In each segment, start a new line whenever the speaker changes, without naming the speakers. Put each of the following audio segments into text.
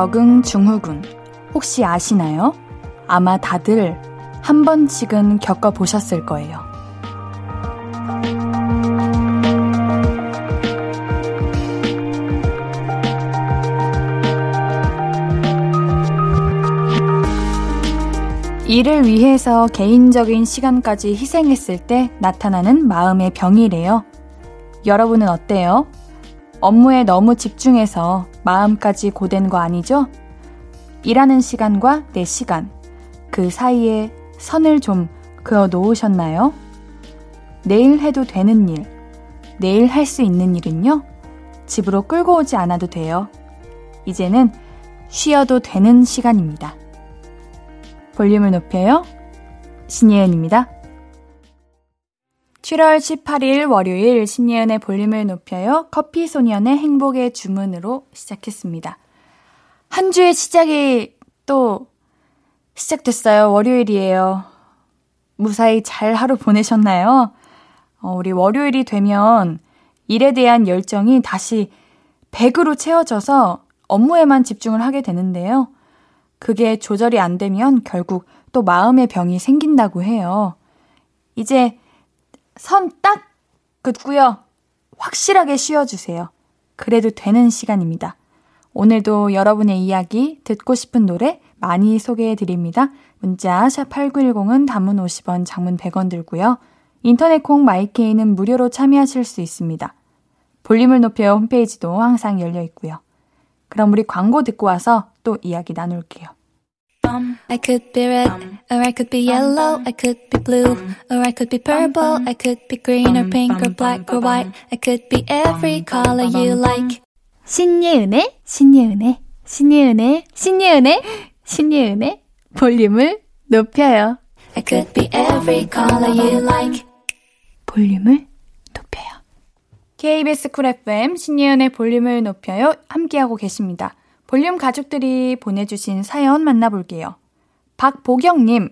적응 증후군 혹시 아시나요? 아마 다들 한 번씩은 겪어보셨을 거예요. 일을 위해서 개인적인 시간까지 희생했을 때 나타나는 마음의 병이래요. 여러분은 어때요? 업무에 너무 집중해서 마음까지 고된 거 아니죠? 일하는 시간과 내 시간, 그 사이에 선을 좀 그어 놓으셨나요? 내일 해도 되는 일, 내일 할 수 있는 일은요? 집으로 끌고 오지 않아도 돼요. 이제는 쉬어도 되는 시간입니다. 볼륨을 높여요. 신예은입니다. 7월 18일 월요일 신예은의 볼륨을 높여요. 커피 소년의 행복의 주문으로 시작했습니다. 한 주의 시작이 또 시작됐어요. 월요일이에요. 무사히 잘 하루 보내셨나요? 어, 우리 월요일이 되면 일에 대한 열정이 다시 100으로 채워져서 업무에만 집중을 하게 되는데요. 그게 조절이 안 되면 결국 또 마음의 병이 생긴다고 해요. 이제 선 딱 긋고요. 확실하게 쉬어주세요. 그래도 되는 시간입니다. 오늘도 여러분의 이야기, 듣고 싶은 노래 많이 소개해 드립니다. 문자 샵8910은 단문 50원, 장문 100원 들고요. 인터넷 콩 마이케이는 무료로 참여하실 수 있습니다. 볼륨을 높여 홈페이지도 항상 열려 있고요. 그럼 우리 광고 듣고 와서 또 이야기 나눌게요. I could be red, or I could be yellow, I could be blue, or I could be purple, I could be green or pink or black or white, I could be every color you like. 신예은의, 신예은의, 신예은의, 신예은의, 신예은의 볼륨을 높여요. I could be every color you like. 볼륨을 높여요. KBS Cool FM 신예은의 볼륨을 높여요. 함께하고 계십니다. 볼륨 가족들이 보내주신 사연 만나볼게요. 박보경님,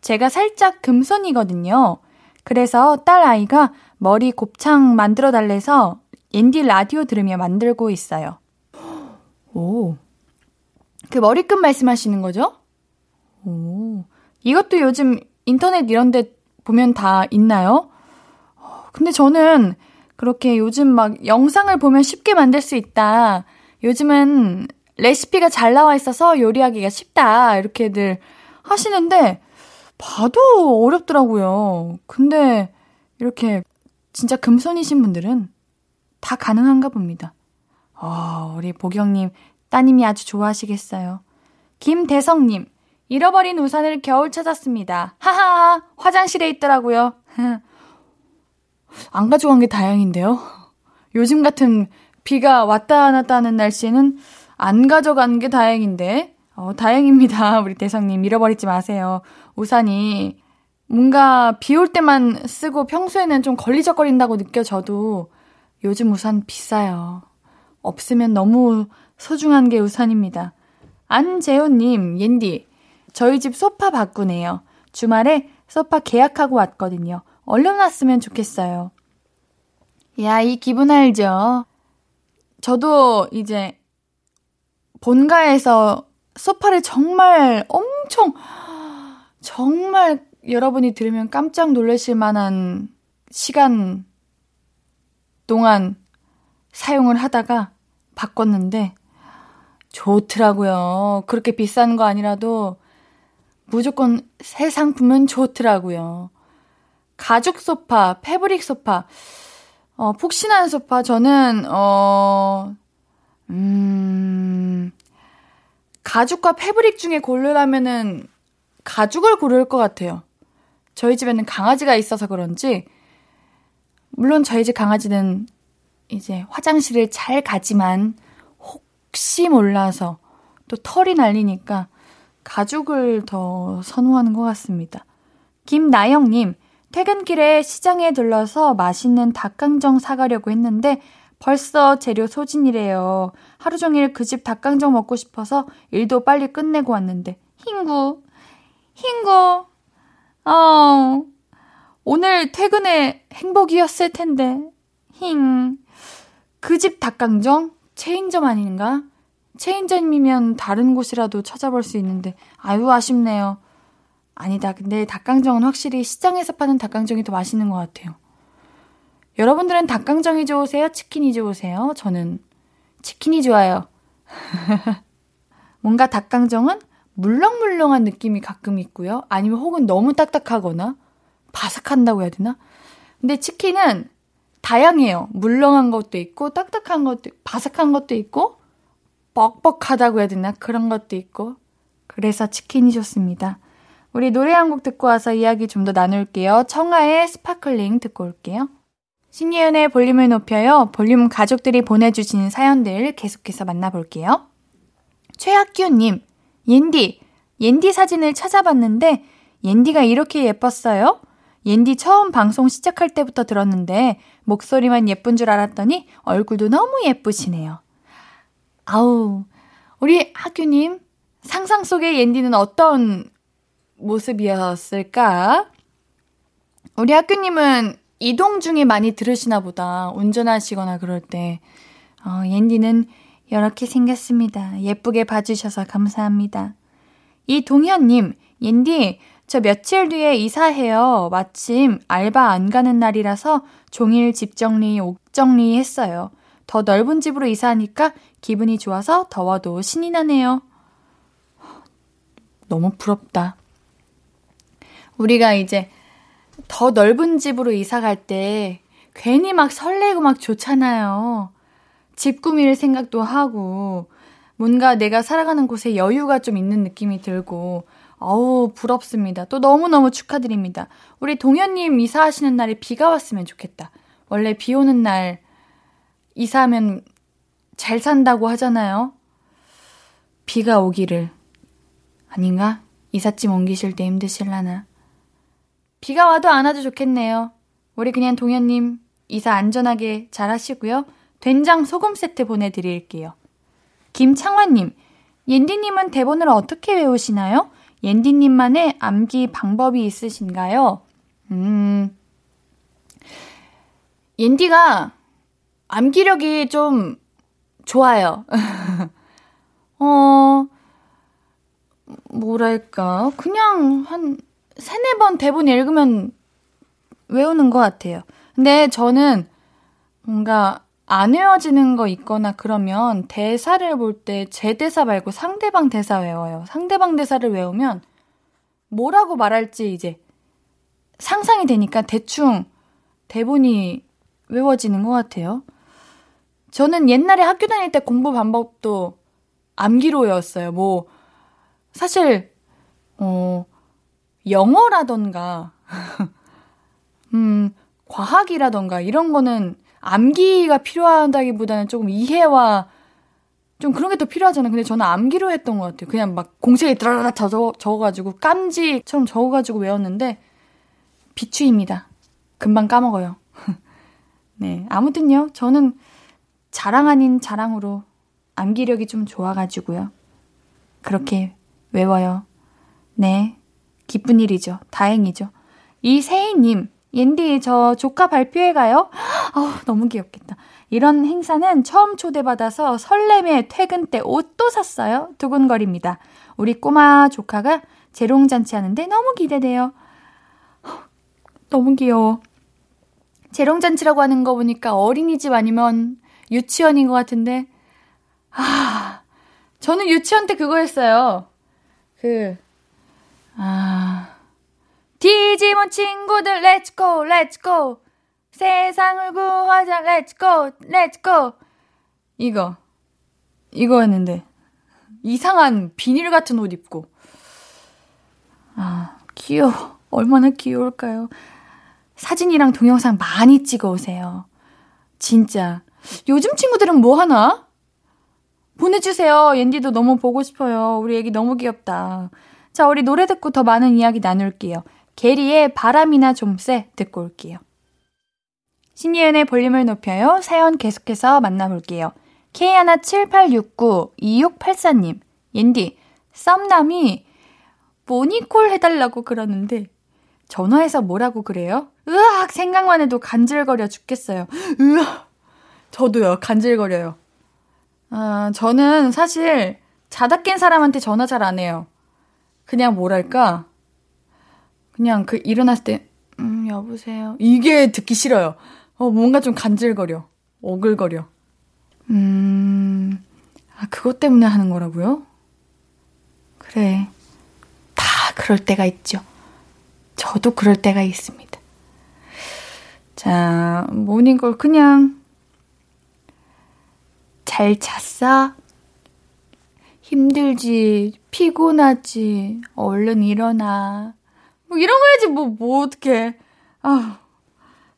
제가 살짝 금손이거든요. 그래서 딸 아이가 머리 곱창 만들어 달래서 옌디 라디오 들으며 만들고 있어요. 오. 그 머리끈 말씀하시는 거죠? 오. 이것도 요즘 인터넷 이런 데 보면 다 있나요? 근데 저는 그렇게 요즘 막 영상을 보면 쉽게 만들 수 있다. 요즘은 레시피가 잘 나와 있어서 요리하기가 쉽다. 이렇게들 하시는데, 봐도 어렵더라고요. 근데 이렇게 진짜 금손이신 분들은 다 가능한가 봅니다. 어, 우리 보경님, 따님이 아주 좋아하시겠어요. 김대성님, 잃어버린 우산을 겨울 찾았습니다. 하하, 화장실에 있더라고요. 안 가져간 게 다행인데요. 요즘 같은 비가 왔다 갔다 하는 날씨에는 안 가져간 게 다행인데. 어, 다행입니다. 우리 대성님. 잃어버리지 마세요. 우산이 뭔가 비 올 때만 쓰고 평소에는 좀 걸리적거린다고 느껴져도 요즘 우산 비싸요. 없으면 너무 소중한 게 우산입니다. 안재호님, 옌디. 저희 집 소파 바꾸네요. 주말에 소파 계약하고 왔거든요. 얼른 왔으면 좋겠어요. 야, 이 기분 알죠? 저도 이제 본가에서 소파를 정말 엄청, 정말 여러분이 들으면 깜짝 놀라실 만한 시간 동안 사용을 하다가 바꿨는데 좋더라고요. 그렇게 비싼 거 아니라도 무조건 새 상품은 좋더라고요. 가죽 소파, 패브릭 소파, 어, 푹신한 소파, 저는, 어, 음, 가죽과 패브릭 중에 고르라면은 가죽을 고를 것 같아요. 저희 집에는 강아지가 있어서 그런지, 물론 저희 집 강아지는 이제 화장실을 잘 가지만 혹시 몰라서 또 털이 날리니까 가죽을 더 선호하는 것 같습니다. 김나영님, 퇴근길에 시장에 들러서 맛있는 닭강정 사가려고 했는데 벌써 재료 소진이래요. 하루 종일 그 집 닭강정 먹고 싶어서 일도 빨리 끝내고 왔는데 흰구 흰구 어 오늘 퇴근에 행복이었을 텐데 힝 그 집 닭강정 체인점 아닌가? 체인점이면 다른 곳이라도 찾아볼 수 있는데, 아유, 아쉽네요. 아니다. 근데 닭강정은 확실히 시장에서 파는 닭강정이 더 맛있는 것 같아요. 여러분들은 닭강정이 좋으세요? 치킨이 좋으세요? 저는 치킨이 좋아요. 뭔가 닭강정은 물렁물렁한 느낌이 가끔 있고요. 아니면 혹은 너무 딱딱하거나 바삭한다고 해야 되나? 근데 치킨은 다양해요. 물렁한 것도 있고 딱딱한 것도 바삭한 것도 있고 뻑뻑하다고 해야 되나? 그런 것도 있고. 그래서 치킨이 좋습니다. 우리 노래 한 곡 듣고 와서 이야기 좀 더 나눌게요. 청하의 Sparkling 듣고 올게요. 신예은의 볼륨을 높여요. 볼륨 가족들이 보내주신 사연들 계속해서 만나볼게요. 최학규님, 옌디, 옌디 사진을 찾아봤는데, 옌디가 이렇게 예뻤어요? 옌디 처음 방송 시작할 때부터 들었는데, 목소리만 예쁜 줄 알았더니, 얼굴도 너무 예쁘시네요. 아우, 우리 학규님, 상상 속의 옌디는 어떤 모습이었을까? 우리 학교님은 이동 중에 많이 들으시나 보다. 운전하시거나 그럴 때. 어, 옌디는 이렇게 생겼습니다. 예쁘게 봐주셔서 감사합니다. 이동현님, 옌디, 저 며칠 뒤에 이사해요. 마침 알바 안 가는 날이라서 종일 집 정리, 옷 정리 했어요. 더 넓은 집으로 이사하니까 기분이 좋아서 더워도 신이 나네요. 너무 부럽다. 우리가 이제 더 넓은 집으로 이사 갈 때 괜히 막 설레고 막 좋잖아요. 집 꾸밀 생각도 하고, 뭔가 내가 살아가는 곳에 여유가 좀 있는 느낌이 들고, 어우, 부럽습니다. 또 너무너무 축하드립니다. 우리 동현님 이사하시는 날에 비가 왔으면 좋겠다. 원래 비 오는 날 이사하면 잘 산다고 하잖아요. 비가 오기를. 아닌가? 이삿짐 옮기실 때 힘드실라나? 비가 와도 안 와도 좋겠네요. 우리 그냥 동현님 이사 안전하게 잘 하시고요. 된장 소금 세트 보내드릴게요. 김창환님, 옌디님은 대본을 어떻게 외우시나요? 옌디님만의 암기 방법이 있으신가요? 음, 옌디가 암기력이 좀 좋아요. 어, 뭐랄까, 그냥 한 세네 번 대본 읽으면 외우는 것 같아요. 근데 저는 뭔가 안 외워지는 거 있거나 그러면 대사를 볼 때 제 대사 말고 상대방 대사 외워요. 상대방 대사를 외우면 뭐라고 말할지 이제 상상이 되니까 대충 대본이 외워지는 것 같아요. 저는 옛날에 학교 다닐 때 공부 방법도 암기로 외웠어요. 뭐, 사실, 어, 영어라던가, 음, 과학이라던가 이런 거는 암기가 필요하다기보다는 조금 이해와 좀 그런 게 더 필요하잖아요. 근데 저는 암기로 했던 것 같아요. 그냥 막 공책에 드라라 적어, 적어가지고 깜지처럼 적어가지고 외웠는데 비추입니다. 금방 까먹어요. 네. 아무튼요. 저는 자랑 아닌 자랑으로 암기력이 좀 좋아가지고요. 그렇게 외워요. 네. 기쁜 일이죠. 다행이죠. 이세희님, 옌디, 저 조카 발표회 가요? 어우, 너무 귀엽겠다. 이런 행사는 처음 초대받아서 설렘에 퇴근 때 옷도 샀어요. 두근거립니다. 우리 꼬마 조카가 재롱잔치 하는데 너무 기대돼요. 너무 귀여워. 재롱잔치라고 하는 거 보니까 어린이집 아니면 유치원인 것 같은데, 아, 저는 유치원 때 그거 했어요. 그, 아. 디지몬 친구들, let's go, let's go. 세상을 구하자, let's go, let's go. 이거. 이거 했는데. 이상한 비닐 같은 옷 입고. 아, 귀여워. 얼마나 귀여울까요? 사진이랑 동영상 많이 찍어 오세요. 진짜. 요즘 친구들은 뭐 하나? 보내주세요. 옌디도 너무 보고 싶어요. 우리 애기 너무 귀엽다. 자, 우리 노래 듣고 더 많은 이야기 나눌게요. 게리의 바람이나 좀 쎄 듣고 올게요. 신예은의 볼륨을 높여요. 사연 계속해서 만나볼게요. K17869-2684님, 옌디, 썸남이 모니콜 해달라고 그러는데, 전화해서 뭐라고 그래요? 으악! 생각만 해도 간질거려 죽겠어요. 으악! 저도요, 간질거려요. 아, 저는 사실 자다 깬 사람한테 전화 잘 안 해요. 그냥 뭐랄까. 그냥 그 일어났을 때, 음, 여보세요. 이게 듣기 싫어요. 어, 뭔가 좀 간질거려. 오글거려. 음, 아, 그것 때문에 하는 거라고요? 그래. 다 그럴 때가 있죠. 저도 그럴 때가 있습니다. 자, 모닝콜 그냥 잘 잤어? 힘들지, 피곤하지, 얼른 일어나. 뭐 이런 거 해야지, 뭐, 뭐, 어떡해. 아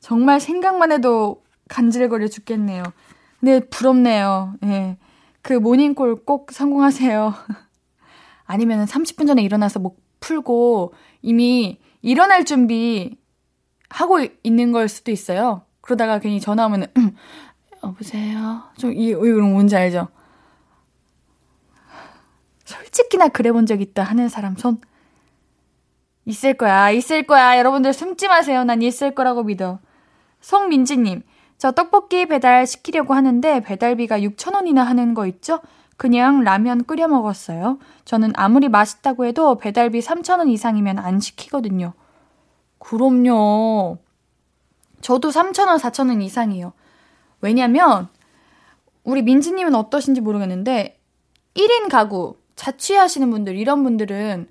정말 생각만 해도 간질거려 죽겠네요. 근데 부럽네요. 예. 그 모닝콜 꼭 성공하세요. 아니면 30분 전에 일어나서 목 풀고 이미 일어날 준비 하고 있는 걸 수도 있어요. 그러다가 괜히 전화 오면은, 음, 여보세요? 좀, 이, 이런 뭔지 알죠? 솔직히나 그래 본 적 있다 하는 사람 손. 있을 거야, 있을 거야. 여러분들 숨지 마세요. 난 있을 거라고 믿어. 송민지님, 저 떡볶이 배달 시키려고 하는데 배달비가 6,000원이나 하는 거 있죠? 그냥 라면 끓여 먹었어요. 저는 아무리 맛있다고 해도 배달비 3,000원 이상이면 안 시키거든요. 그럼요. 저도 3,000원, 4,000원 이상이에요. 왜냐면, 우리 민지님은 어떠신지 모르겠는데, 1인 가구, 자취하시는 분들, 이런 분들은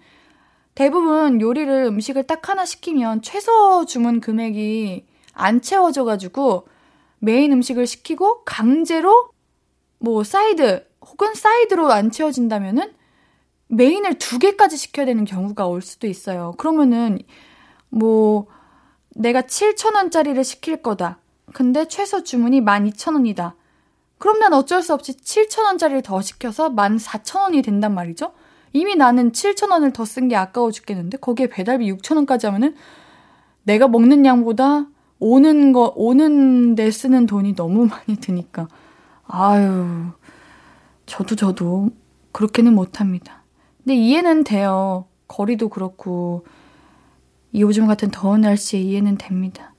대부분 요리를 음식을 딱 하나 시키면 최소 주문 금액이 안 채워져가지고 메인 음식을 시키고 강제로 뭐 사이드 혹은 사이드로 안 채워진다면은 메인을 두 개까지 시켜야 되는 경우가 올 수도 있어요. 그러면은 뭐 내가 7,000원짜리를 시킬 거다. 근데 최소 주문이 12,000원이다. 난 어쩔 수 없이 7,000원짜리를 더 시켜서 14,000원이 된단 말이죠. 이미 나는 7,000원을 더 쓴 게 아까워 죽겠는데 거기에 배달비 6,000원까지 하면은 내가 먹는 양보다 오는 거 오는 데 쓰는 돈이 너무 많이 드니까 아유 저도 저도 그렇게는 못 합니다. 근데 이해는 돼요. 거리도 그렇고 요즘 같은 더운 날씨에 이해는 됩니다.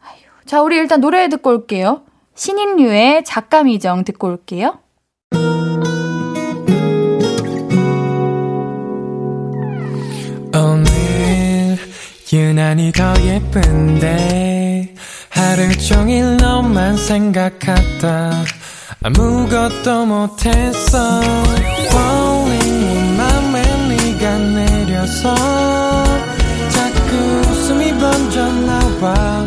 아유. 자, 우리 일단 노래 듣고 올게요. 신인류의 작가 미정 듣고 올게요. 오늘 유난히 더 예쁜데 하루 종일 너만 생각하다. 아무것도 못했어. Falling 맘에 네가 내려서 번져 나와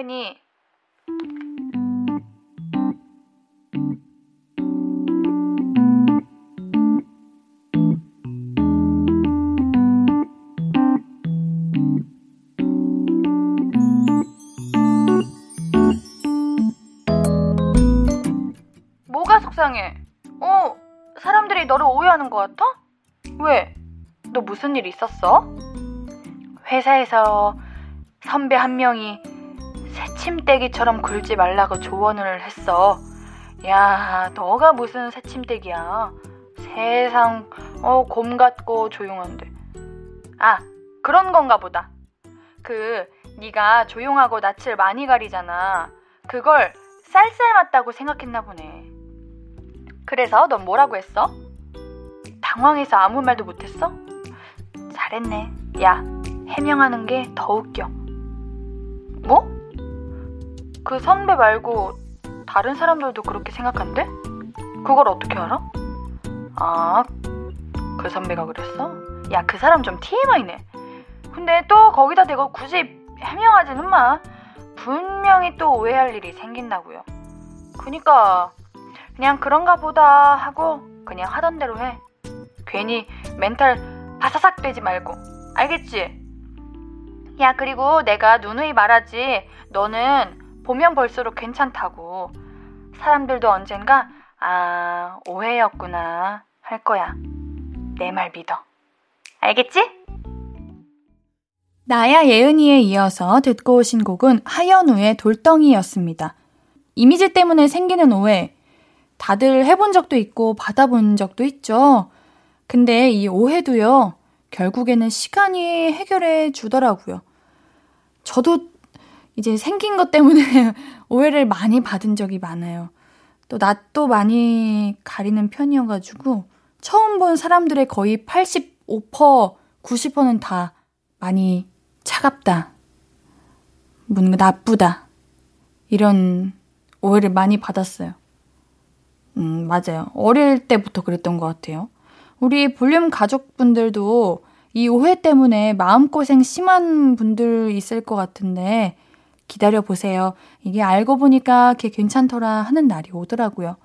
예은이. 뭐가 속상해? 어, 사람들이 너를 오해하는 것 같아? 왜? 너 무슨 일 있었어? 회사에서 선배 한 명이 새침대기처럼 굴지 말라고 조언을 했어. 야, 너가 무슨 새침대기야. 세상, 어, 곰 같고 조용한데. 아, 그런 건가 보다. 그, 네가 조용하고 낯을 많이 가리잖아. 그걸 쌀쌀 맞다고 생각했나 보네. 그래서 넌 뭐라고 했어? 당황해서 아무 말도 못했어? 잘했네. 야, 해명하는 게 더 웃겨. 뭐? 그 선배 말고 다른 사람들도 그렇게 생각한대? 그걸 어떻게 알아? 아, 그 선배가 그랬어? 야, 그 사람 좀 TMI네. 근데 또 거기다 대고 굳이 해명하지는 마. 분명히 또 오해할 일이 생긴다고요. 그니까 그냥 그런가 보다 하고 그냥 하던 대로 해. 괜히 멘탈 바사삭 되지 말고. 알겠지? 야, 그리고 내가 누누이 말하지. 너는 보면 볼수록 괜찮다고. 사람들도 언젠가, 아, 오해였구나, 할 거야. 내 말 믿어. 알겠지? 나야 예은이에 이어서 듣고 오신 곡은 하연우의 돌덩이였습니다. 이미지 때문에 생기는 오해, 다들 해본 적도 있고 받아본 적도 있죠. 근데 이 오해도요, 결국에는 시간이 해결해 주더라고요. 저도 이제 생긴 것 때문에 오해를 많이 받은 적이 많아요. 또 낯도 많이 가리는 편이어가지고 처음 본 사람들의 거의 85%, 90%는 다 많이 차갑다. 뭔가 나쁘다. 이런 오해를 많이 받았어요. 음, 맞아요. 어릴 때부터 그랬던 것 같아요. 우리 볼륨 가족분들도 이 오해 때문에 마음고생 심한 분들 있을 것 같은데 기다려 보세요. 이게 알고 보니까 걔 괜찮더라 하는 날이 오더라고요.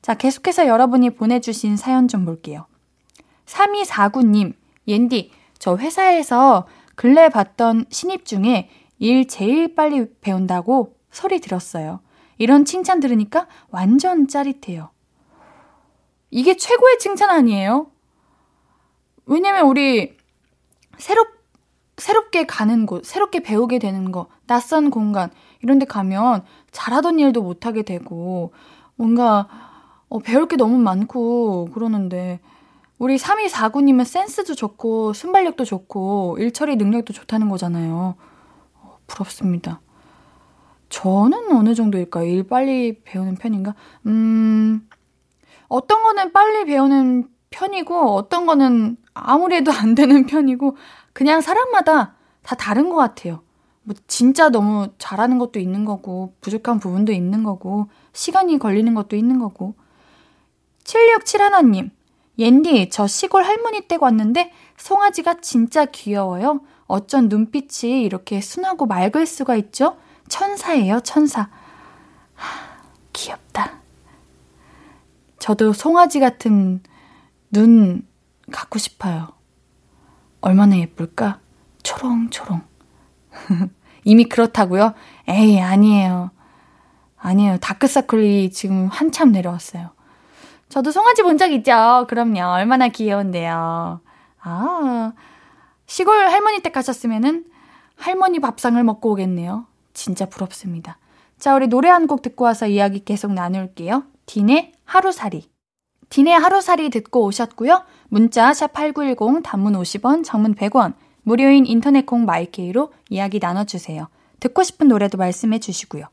자, 계속해서 여러분이 보내주신 사연 좀 볼게요. 3249님, 옌디, 저 회사에서 근래 봤던 신입 중에 일 제일 빨리 배운다고 소리 들었어요. 이런 칭찬 들으니까 완전 짜릿해요. 이게 최고의 칭찬 아니에요? 왜냐면 우리 새롭, 새롭게 가는 곳, 새롭게 배우게 되는 거, 낯선 공간, 이런 데 가면 잘하던 일도 못하게 되고, 뭔가, 어, 배울 게 너무 많고, 그러는데, 우리 3249님은 센스도 좋고, 순발력도 좋고, 일처리 능력도 좋다는 거잖아요. 어, 부럽습니다. 저는 어느 정도일까요? 일 빨리 배우는 편인가? 음, 어떤 거는 빨리 배우는 편이고, 어떤 거는 아무리 해도 안 되는 편이고, 그냥 사람마다 다 다른 것 같아요. 뭐, 진짜 너무 잘하는 것도 있는 거고, 부족한 부분도 있는 거고, 시간이 걸리는 것도 있는 거고. 7671님, 옌디, 저 시골 할머니 댁 왔는데, 송아지가 진짜 귀여워요. 어쩐 눈빛이 이렇게 순하고 맑을 수가 있죠? 천사예요, 천사. 하, 귀엽다. 저도 송아지 같은 눈 갖고 싶어요. 얼마나 예쁠까? 초롱초롱. 이미 그렇다고요? 에이, 아니에요. 아니에요. 다크서클이 지금 한참 내려왔어요. 저도 송아지 본 적 있죠? 그럼요. 얼마나 귀여운데요. 아, 시골 할머니 댁 가셨으면은 할머니 밥상을 먹고 오겠네요. 진짜 부럽습니다. 자, 우리 노래 한 곡 듣고 와서 이야기 계속 나눌게요. 딘의 하루살이. 딘의 하루살이 듣고 오셨고요. 문자 샵 8910 단문 50원, 장문 100원, 무료인 인터넷 콩 my K로 이야기 나눠 주세요. 듣고 싶은 노래도 말씀해 주시고요.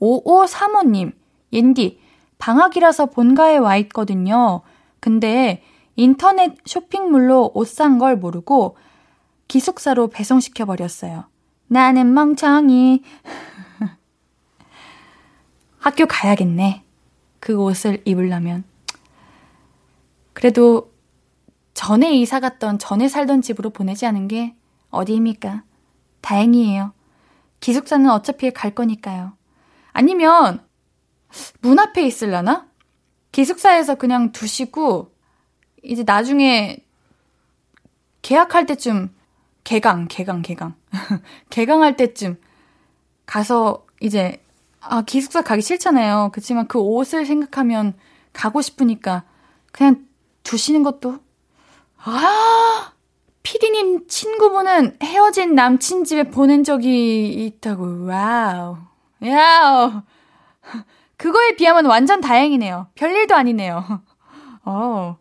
5535님, 옌디, 방학이라서 본가에 와 있거든요. 근데 인터넷 쇼핑몰로 옷 산 걸 모르고 기숙사로 배송시켜 버렸어요. 나는 멍청이. 학교 가야겠네. 그 옷을 입으려면. 그래도 전에 이사 갔던 전에 살던 집으로 보내지 않은 게 어디입니까? 다행이에요. 기숙사는 어차피 갈 거니까요. 아니면 문 앞에 있을라나? 기숙사에서 그냥 두시고 이제 나중에 계약할 때쯤 개강, 개강, 개강. 개강할 때쯤 가서 이제 아, 기숙사 가기 싫잖아요. 그렇지만 그 옷을 생각하면 가고 싶으니까 그냥 두시는 것도 아! 피디님 친구분은 헤어진 남친 집에 보낸 적이 있다고. Wow. 야우. 그거에 비하면 완전 다행이네요. 별일도 아니네요. 어.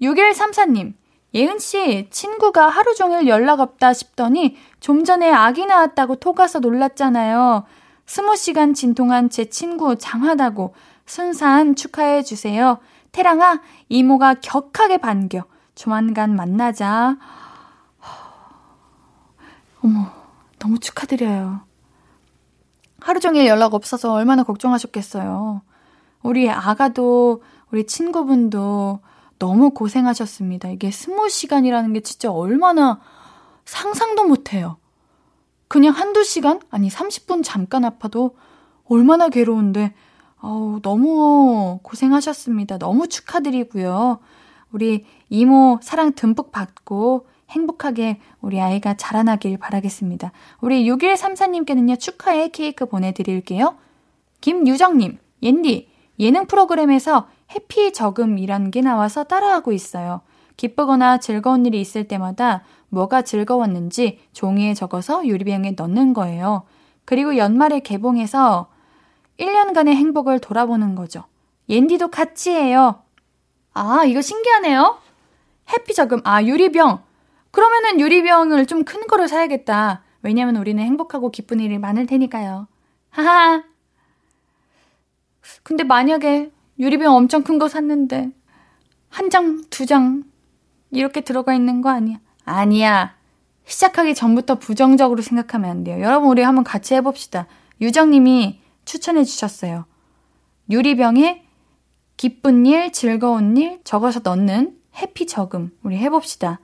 6134님. 예은씨, 친구가 하루 종일 연락 없다 싶더니 좀 전에 아기 낳았다고 톡와서 놀랐잖아요. 스무 시간 진통한 제 친구 장하다고 순산 축하해 주세요. 태랑아, 이모가 격하게 반겨. 조만간 만나자. 어머, 너무 축하드려요. 하루 종일 연락 없어서 얼마나 걱정하셨겠어요. 우리 아가도, 우리 친구분도 너무 고생하셨습니다. 이게 스무 시간이라는 게 진짜 얼마나 상상도 못해요. 그냥 한두 시간? 아니, 30분 잠깐 아파도 얼마나 괴로운데, 어우, 너무 고생하셨습니다. 너무 축하드리고요. 우리 이모 사랑 듬뿍 받고 행복하게 우리 아이가 자라나길 바라겠습니다. 우리 6134님께는요, 축하의 케이크 보내드릴게요. 김유정님, 옌디, 예능 프로그램에서 해피 저금이라는 게 나와서 따라하고 있어요. 기쁘거나 즐거운 일이 있을 때마다 뭐가 즐거웠는지 종이에 적어서 유리병에 넣는 거예요. 그리고 연말에 개봉해서 1년간의 행복을 돌아보는 거죠. 옌디도 같이 해요. 아, 이거 신기하네요. 해피 저금, 아, 유리병. 그러면은 유리병을 좀 큰 거를 사야겠다. 왜냐면 우리는 행복하고 기쁜 일이 많을 테니까요. 하하. 근데 만약에 유리병 엄청 큰 거 샀는데 한 장, 두 장 이렇게 들어가 있는 거 아니야? 아니야. 시작하기 전부터 부정적으로 생각하면 안 돼요. 여러분 우리 한번 같이 해봅시다. 유정님이 추천해 주셨어요. 유리병에 기쁜 일, 즐거운 일 적어서 넣는 해피 저금 우리 해봅시다.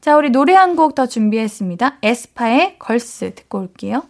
자, 우리 노래 한 곡 더 준비했습니다. 에스파의 걸스 듣고 올게요.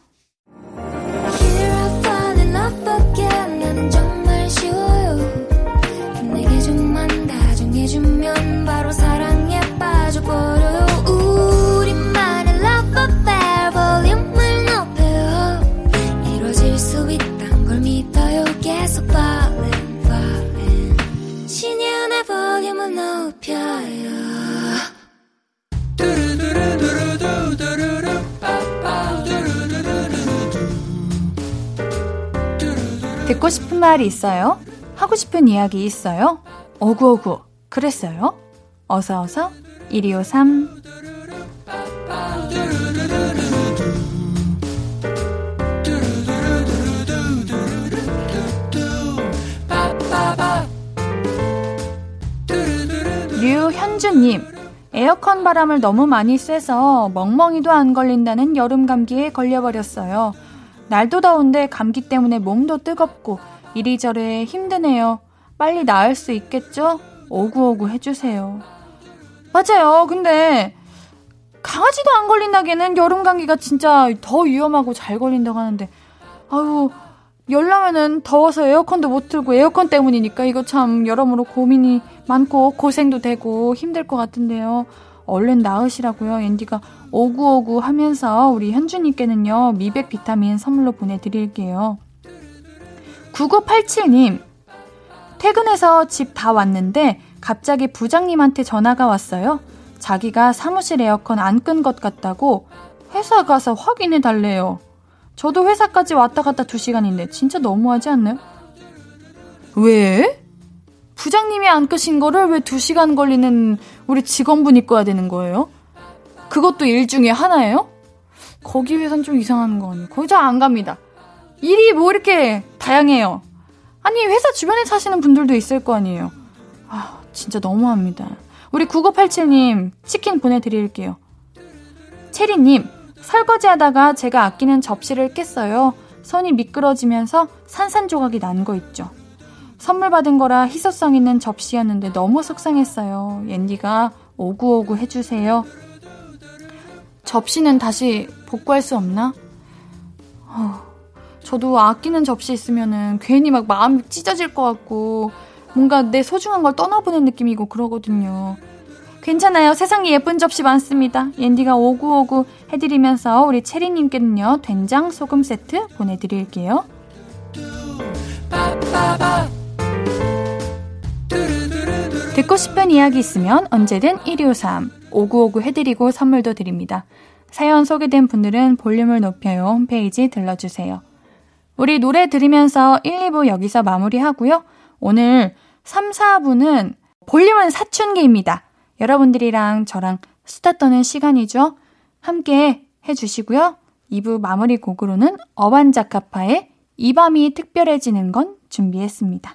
듣고 싶은 말이 있어요? 하고 싶은 이야기 있어요? 어구어구 그랬어요? 어서어서 1253 류현주님 에어컨 바람을 너무 많이 쐬서 멍멍이도 안 걸린다는 여름 감기에 걸려버렸어요. 날도 더운데 감기 때문에 몸도 뜨겁고 이리저리 힘드네요. 빨리 나을 수 있겠죠? 오구오구 해주세요. 맞아요. 근데 강아지도 안 걸린다기에는 여름 감기가 진짜 더 위험하고 잘 걸린다고 하는데 아유 열나면은 더워서 에어컨도 못 틀고 에어컨 때문이니까 이거 참 여러모로 고민이 많고 고생도 되고 힘들 것 같은데요. 얼른 나으시라고요. 앤디가 오구오구 하면서 우리 현주님께는요 미백 비타민 선물로 보내드릴게요. 9987님 퇴근해서 집 다 왔는데 갑자기 부장님한테 전화가 왔어요. 자기가 사무실 에어컨 안 끈 것 같다고 회사 가서 확인해 달래요. 저도 회사까지 왔다 갔다 2시간인데 진짜 너무하지 않나요? 왜? 부장님이 안 끄신 거를 왜 2시간 걸리는 우리 직원분이 꺼야 되는 거예요? 그것도 일 중에 하나예요? 거기 회사는 좀 이상한 거 아니에요? 거기 잘 안 갑니다. 일이 뭐 이렇게 다양해요. 아니, 회사 주변에 사시는 분들도 있을 거 아니에요. 아, 진짜 너무합니다. 우리 9987님, 치킨 보내드릴게요. 체리님, 설거지 하다가 제가 아끼는 접시를 깼어요. 손이 미끄러지면서 산산조각이 난 거 있죠. 선물 받은 거라 희소성 있는 접시였는데 너무 속상했어요. 옌디가 오구오구 해주세요. 접시는 다시 복구할 수 없나? 어, 저도 아끼는 접시 있으면은 괜히 막 마음이 찢어질 것 같고 뭔가 내 소중한 걸 떠나보낸 느낌이고 그러거든요. 괜찮아요. 세상에 예쁜 접시 많습니다. 옌디가 오구오구 해드리면서 우리 체리님께는요, 된장 소금 세트 보내드릴게요. 듣고 싶은 이야기 있으면 언제든 1253 5959 해드리고 선물도 드립니다. 사연 소개된 분들은 볼륨을 높여요 홈페이지 들러주세요. 우리 노래 들으면서 1, 2부 여기서 마무리하고요. 오늘 3, 4부는 볼륨은 사춘기입니다. 여러분들이랑 저랑 수다 떠는 시간이죠. 함께 해주시고요. 2부 마무리 곡으로는 어반자카파의 이 밤이 특별해지는 건 준비했습니다.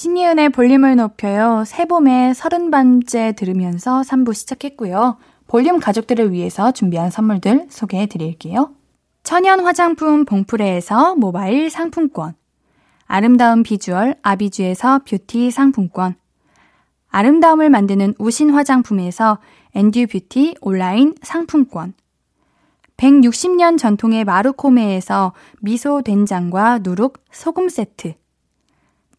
신예은의 볼륨을 높여요. 새봄의 서른 번째 들으면서 3부 시작했고요. 볼륨 가족들을 위해서 준비한 선물들 소개해 드릴게요. 천연 화장품 봉프레에서 모바일 상품권. 아름다운 비주얼 아비주에서 뷰티 상품권. 아름다움을 만드는 우신 화장품에서 엔듀 뷰티 온라인 상품권. 160년 전통의 마루코메에서 미소 된장과 누룩 소금 세트.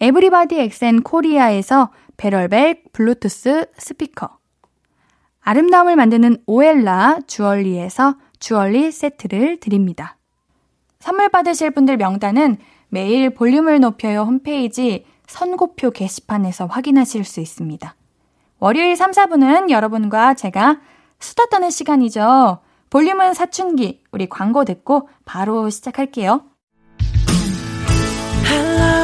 에브리바디 엑센 코리아에서 barrel bag 블루투스 스피커. 아름다움을 만드는 오엘라 주얼리에서 주얼리 세트를 드립니다. 선물 받으실 분들 명단은 매일 볼륨을 높여요 홈페이지 선곡표 게시판에서 확인하실 수 있습니다. 월요일 3, 4분은 여러분과 제가 수다 떠는 시간이죠. 볼륨은 사춘기. 우리 광고 듣고 바로 시작할게요. Hello,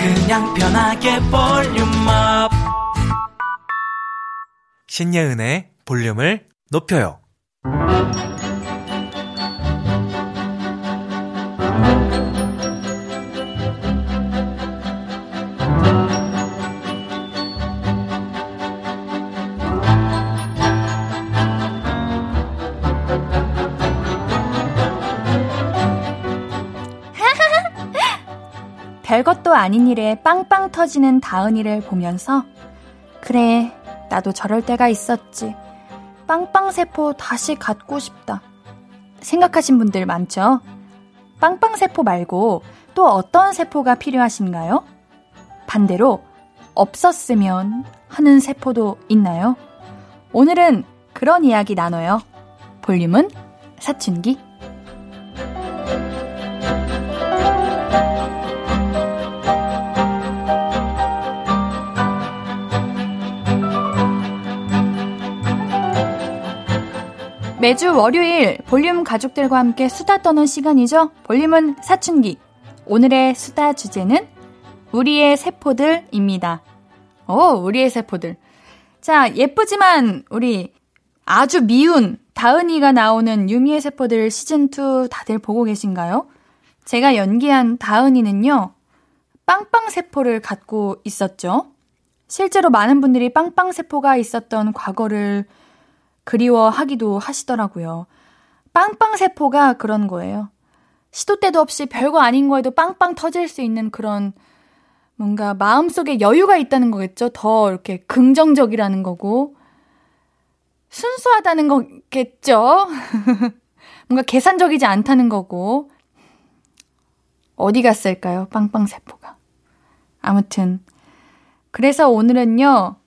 그냥 편하게 볼륨업.
신예은의 볼륨을 높여요.
아닌 일에 빵빵 터지는 다은이를 보면서 그래, 나도 저럴 때가 있었지. 빵빵세포 다시 갖고 싶다. 생각하신 분들 많죠? 빵빵세포 말고 또 어떤 세포가 필요하신가요? 반대로 없었으면 하는 세포도 있나요? 오늘은 그런 이야기 나눠요. 볼륨은 사춘기. 매주 월요일 볼륨 가족들과 함께 수다 떠는 시간이죠. 볼륨은 사춘기. 오늘의 수다 주제는 우리의 세포들입니다. 오, 우리의 세포들. 자, 예쁘지만 우리 아주 미운 다은이가 나오는 유미의 세포들 시즌2 다들 보고 계신가요? 제가 연기한 다은이는요, 빵빵세포를 갖고 있었죠. 실제로 많은 분들이 빵빵세포가 있었던 과거를 그리워하기도 하시더라고요. 빵빵세포가 그런 거예요. 시도 때도 없이 별거 아닌 거에도 빵빵 터질 수 있는 그런 뭔가 마음속에 여유가 있다는 거겠죠. 더 이렇게 긍정적이라는 거고. 순수하다는 거겠죠. 뭔가 계산적이지 않다는 거고. 어디 갔을까요? 빵빵세포가. 아무튼. 그래서 오늘은요,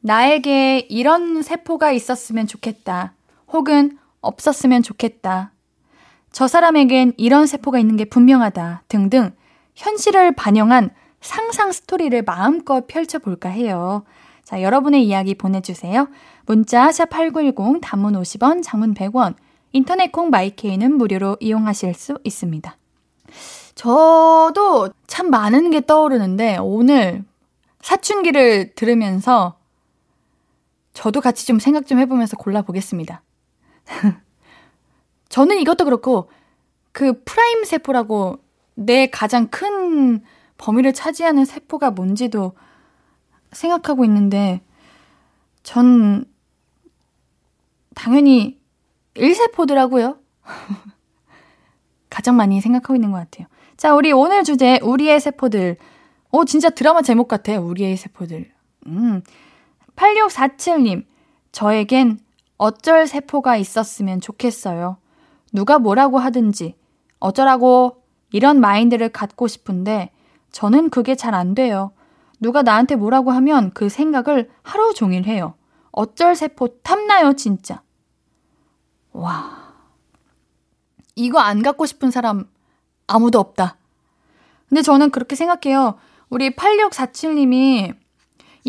나에게 이런 세포가 있었으면 좋겠다. 혹은 없었으면 좋겠다. 저 사람에겐 이런 세포가 있는 게 분명하다. 등등 현실을 반영한 상상 스토리를 마음껏 펼쳐볼까 해요. 자, 여러분의 이야기 보내주세요. 문자 샵8910 단문 50원, 장문 100원, 인터넷 콩 마이케이는 무료로 이용하실 수 있습니다. 저도 참 많은 게 떠오르는데 오늘 사춘기를 들으면서 저도 같이 좀 생각 좀 해보면서 골라보겠습니다. 저는 이것도 그렇고, 그 prime 세포라고 내 가장 큰 범위를 차지하는 세포가 뭔지도 생각하고 있는데, 전 당연히 1세포더라고요. 가장 많이 생각하고 있는 것 같아요. 자, 우리 오늘 주제, 우리의 세포들. 오, 진짜 드라마 제목 같아, 우리의 세포들. 음. 8647님, 저에겐 어쩔 세포가 있었으면 좋겠어요. 누가 뭐라고 하든지, 어쩌라고 이런 마인드를 갖고 싶은데 저는 그게 잘 안 돼요. 누가 나한테 뭐라고 하면 그 생각을 하루 종일 해요. 어쩔 세포 탐나요, 진짜. 와. 이거 안 갖고 싶은 사람 아무도 없다. 근데 저는 그렇게 생각해요. 우리 8647님이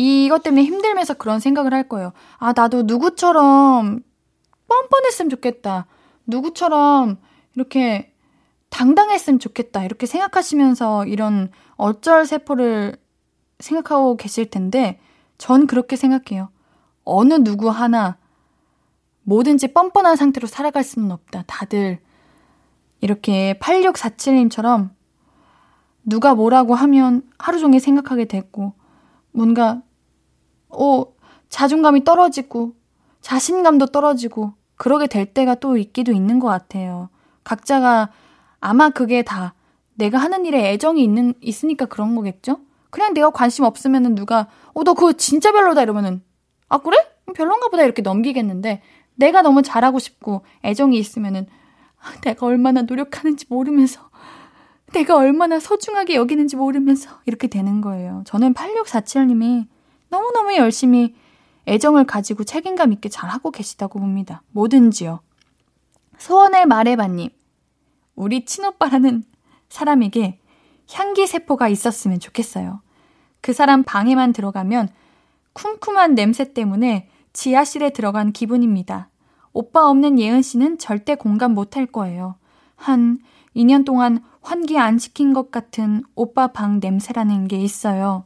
이것 때문에 힘들면서 그런 생각을 할 거예요. 아, 나도 누구처럼 뻔뻔했으면 좋겠다. 누구처럼 이렇게 당당했으면 좋겠다. 이렇게 생각하시면서 이런 어쩔 세포를 생각하고 계실 텐데, 전 그렇게 생각해요. 어느 누구 하나 뭐든지 뻔뻔한 상태로 살아갈 수는 없다. 다들 이렇게 8647님처럼 누가 뭐라고 하면 하루 종일 생각하게 됐고, 뭔가, 어, 자존감이 떨어지고, 자신감도 떨어지고, 그러게 될 때가 또 있기도 있는 것 같아요. 각자가 아마 그게 다 내가 하는 일에 애정이 있는, 있으니까 그런 거겠죠? 그냥 내가 관심 없으면은 누가, 어, 너 그거 진짜 별로다 이러면은, 아, 그래? 별론가 보다 이렇게 넘기겠는데, 내가 너무 잘하고 싶고 애정이 있으면은, 아, 내가 얼마나 노력하는지 모르면서, 내가 얼마나 소중하게 여기는지 모르면서 이렇게 되는 거예요. 저는 8647님이 너무너무 열심히 애정을 가지고 책임감 있게 잘하고 계시다고 봅니다. 뭐든지요. 소원을 말해봐님. 우리 친오빠라는 사람에게 향기 세포가 있었으면 좋겠어요. 그 사람 방에만 들어가면 쿰쿰한 냄새 때문에 지하실에 들어간 기분입니다. 오빠 없는 예은 씨는 절대 공감 못할 거예요. 한 2년 동안 환기 안 시킨 것 같은 오빠 방 냄새라는 게 있어요.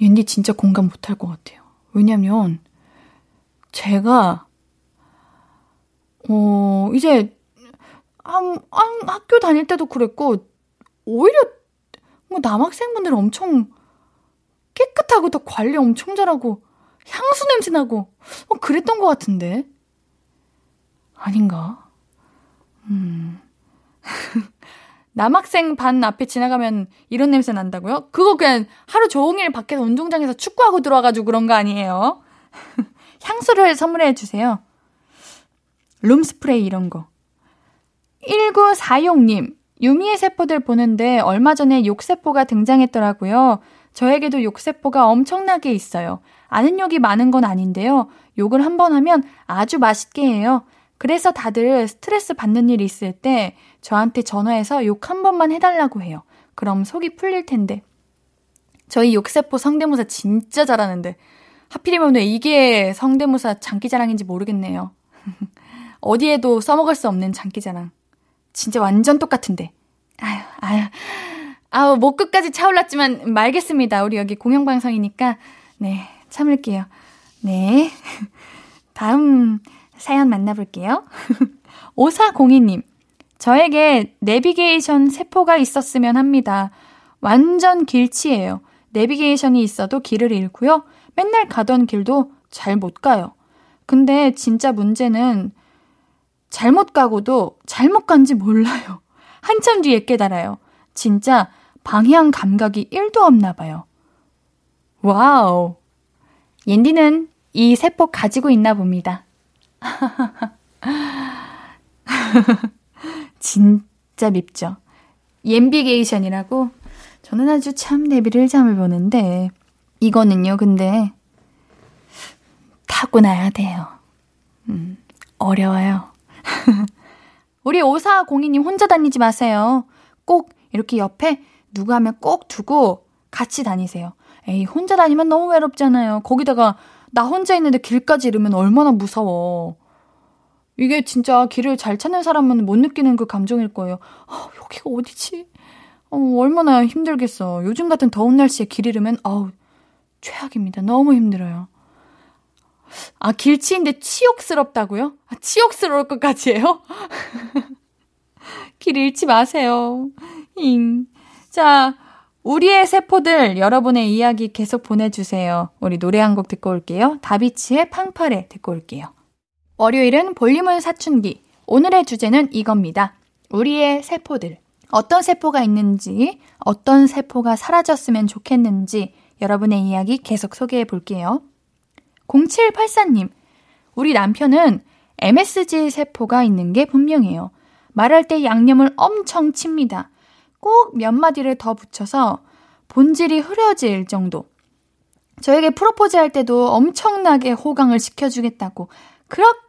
옌디 진짜 공감 못할 것 같아요. 왜냐면, 제가, 어, 이제, 한, 한, 학교 다닐 때도 그랬고, 오히려, 뭐, 남학생분들 엄청 깨끗하고, 더 관리 엄청 잘하고, 향수 냄새 나고, 어, 그랬던 것 같은데. 아닌가? 음. 남학생 반 앞에 지나가면 이런 냄새 난다고요? 그거 그냥 하루 종일 밖에서 운동장에서 축구하고 들어와가지고 그런 거 아니에요? 향수를 선물해 주세요. 룸스프레이 이런 거. 1946님, 유미의 세포들 보는데 얼마 전에 욕세포가 등장했더라고요. 저에게도 욕세포가 엄청나게 있어요. 아는 욕이 많은 건 아닌데요. 욕을 한 번 하면 아주 맛있게 해요. 그래서 다들 스트레스 받는 일 있을 때 저한테 전화해서 욕 한 번만 해달라고 해요. 그럼 속이 풀릴 텐데. 저희 욕세포 성대모사 진짜 잘하는데. 하필이면 왜 이게 성대모사 장기자랑인지 모르겠네요. 어디에도 써먹을 수 없는 장기자랑. 진짜 완전 똑같은데. 아유, 아유. 아우, 목 끝까지 차올랐지만 말겠습니다. 우리 여기 공영방송이니까. 네, 참을게요. 네. 다음 사연 만나볼게요. 5402님. 저에게 내비게이션 세포가 있었으면 합니다. 완전 길치예요. 내비게이션이 있어도 길을 잃고요. 맨날 가던 길도 잘 못 가요. 근데 진짜 문제는 잘못 가고도 잘못 간지 몰라요. 한참 뒤에 깨달아요. 진짜 방향 감각이 1도 없나 봐요. Wow. 옌디는 이 세포 가지고 있나 봅니다. 진짜 밉죠. 옌비게이션이라고 저는 아주 참 내비를 잠을 보는데 이거는요 근데 타고나야 돼요. 음, 어려워요. 우리 5402님 혼자 다니지 마세요. 꼭 이렇게 옆에 누가 하면 꼭 두고 같이 다니세요. 에이, 혼자 다니면 너무 외롭잖아요. 거기다가 나 혼자 있는데 길까지 잃으면 얼마나 무서워. 이게 진짜 길을 잘 찾는 사람은 못 느끼는 그 감정일 거예요. 아, 여기가 어디지? 어, 얼마나 힘들겠어. 요즘 같은 더운 날씨에 길 잃으면, 아우, 최악입니다. 너무 힘들어요. 아, 길치인데 치욕스럽다고요? 아, 치욕스러울 것까지예요? 길 잃지 마세요. 잉. 자, 우리의 세포들 여러분의 이야기 계속 보내주세요. 우리 노래 한 곡 듣고 올게요. 다비치의 팡파레 듣고 올게요. 월요일은 볼륨을 사춘기. 오늘의 주제는 이겁니다. 우리의 세포들. 어떤 세포가 있는지, 어떤 세포가 사라졌으면 좋겠는지 여러분의 이야기 계속 소개해 볼게요. 0784님, 우리 남편은 MSG 세포가 있는 게 분명해요. 말할 때 양념을 엄청 칩니다. 꼭 몇 마디를 더 붙여서 본질이 흐려질 정도. 저에게 프로포즈 할 때도 엄청나게 호강을 시켜주겠다고 그렇게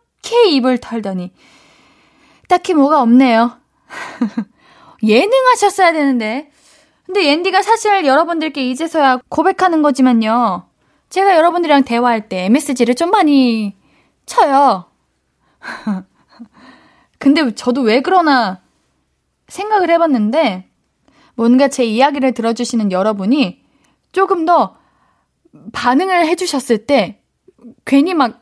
입을 털더니 딱히 뭐가 없네요. 예능하셨어야 되는데. 근데 옌디가 사실 여러분들께 이제서야 고백하는 거지만요. 제가 여러분들이랑 대화할 때 MSG를 좀 많이 쳐요. 근데 저도 왜 그러나 생각을 해봤는데 뭔가 제 이야기를 들어주시는 여러분이 조금 더 반응을 해주셨을 때 괜히 막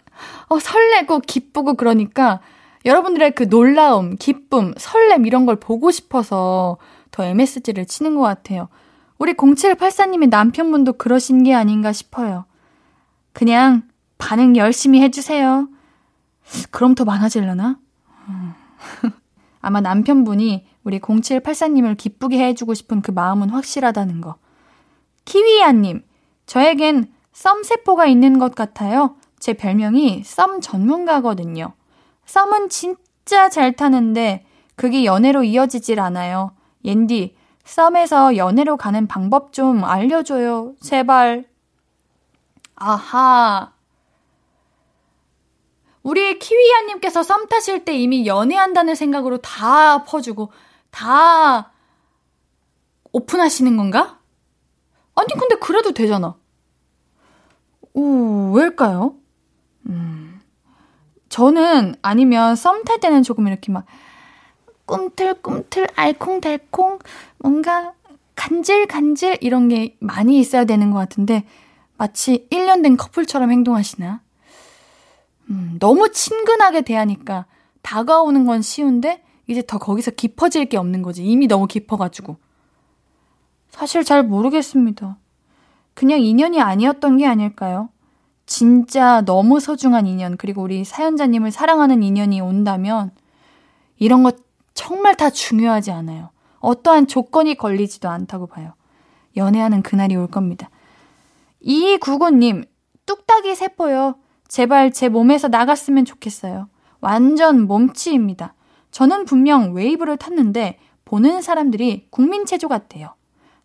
어, 설레고 기쁘고 그러니까 여러분들의 그 놀라움, 기쁨, 설렘 이런 걸 보고 싶어서 더 MSG를 치는 것 같아요. 우리 0784님의 남편분도 그러신 게 아닌가 싶어요. 그냥 반응 열심히 해주세요. 그럼 더 많아질려나? 음. 아마 남편분이 우리 0784님을 기쁘게 해주고 싶은 그 마음은 확실하다는 거. 키위야님, 저에겐 썸세포가 있는 것 같아요. 제 별명이 썸 전문가거든요. 썸은 진짜 잘 타는데 그게 연애로 이어지질 않아요. 옌디, 썸에서 연애로 가는 방법 좀 알려줘요. 제발. 아하. 우리 키위야님께서 썸 타실 때 이미 연애한다는 생각으로 다 퍼주고 다 오픈하시는 건가? 아니, 근데 그래도 되잖아. 오, 왜일까요? 음. 저는 아니면 썸 탈 때는 조금 이렇게 막 꿈틀꿈틀 알콩달콩 뭔가 간질간질 이런 게 많이 있어야 되는 것 같은데 마치 1년 된 커플처럼 행동하시나? 음, 너무 친근하게 대하니까 다가오는 건 쉬운데 이제 더 거기서 깊어질 게 없는 거지. 이미 너무 깊어가지고. 사실 잘 모르겠습니다. 그냥 인연이 아니었던 게 아닐까요? 진짜 너무 소중한 인연, 그리고 우리 사연자님을 사랑하는 인연이 온다면, 이런 것 정말 다 중요하지 않아요. 어떠한 조건이 걸리지도 않다고 봐요. 연애하는 그날이 올 겁니다. 이구구님, 뚝딱이 세포요. 제발 제 몸에서 나갔으면 좋겠어요. 완전 몸치입니다. 저는 분명 웨이브를 탔는데 보는 사람들이 국민체조 같대요.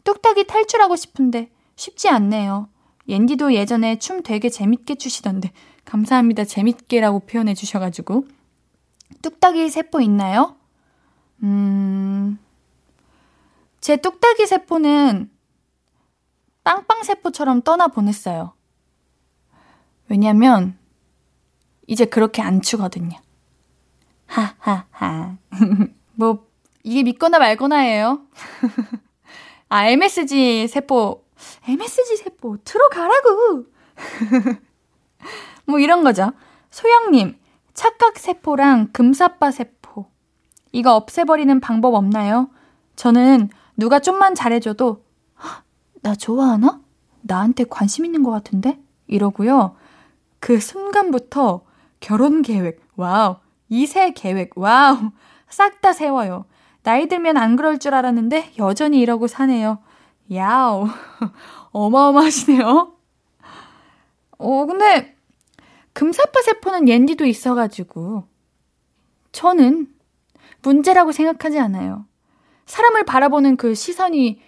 뚝딱이 탈출하고 싶은데 쉽지 않네요. 옌디도 예전에 춤 되게 재밌게 추시던데 감사합니다. 재밌게라고 표현해 주셔가지고 뚝딱이 세포 있나요? 음, 제 뚝딱이 세포는 빵빵 세포처럼 떠나 보냈어요. 왜냐면 이제 그렇게 안 추거든요. 하하하. 뭐 이게 믿거나 말거나예요. 아 MSG 세포, MSG 세포 들어가라고. 뭐 이런 거죠. 소영님 착각 세포랑 금사빠 세포 이거 없애버리는 방법 없나요? 저는 누가 좀만 잘해줘도 나 좋아하나? 나한테 관심 있는 것 같은데? 이러고요. 그 순간부터 결혼 계획, wow. 이세 계획, wow. 싹 다 세워요. 나이 들면 안 그럴 줄 알았는데 여전히 이러고 사네요. Wow. 어마어마하시네요. 어, 근데 금사빠 세포는 옌디도 있어가지고 저는 문제라고 생각하지 않아요. 사람을 바라보는 그 시선이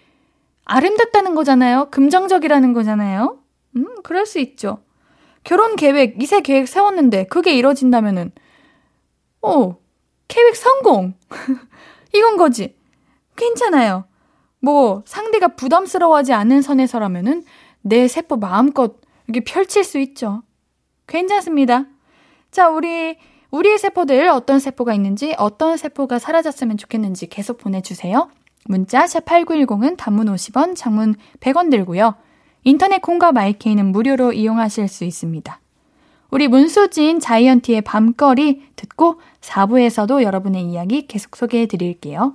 아름답다는 거잖아요. 긍정적이라는 거잖아요. 음, 그럴 수 있죠. 결혼 계획, 이세 계획 세웠는데 그게 이뤄진다면은, 어, 계획 성공! 이건 거지. 괜찮아요. 뭐, 상대가 부담스러워하지 않은 선에서라면은 내 세포 마음껏 이렇게 펼칠 수 있죠. 괜찮습니다. 자, 우리 우리의 세포들 어떤 세포가 있는지 어떤 세포가 사라졌으면 좋겠는지 계속 보내주세요. 문자 샵 8910은 단문 50원, 장문 100원 들고요. 인터넷 콩과 마이케이는 무료로 이용하실 수 있습니다. 우리 문수진 자이언티의 밤거리 듣고 4부에서도 여러분의 이야기 계속 소개해 드릴게요.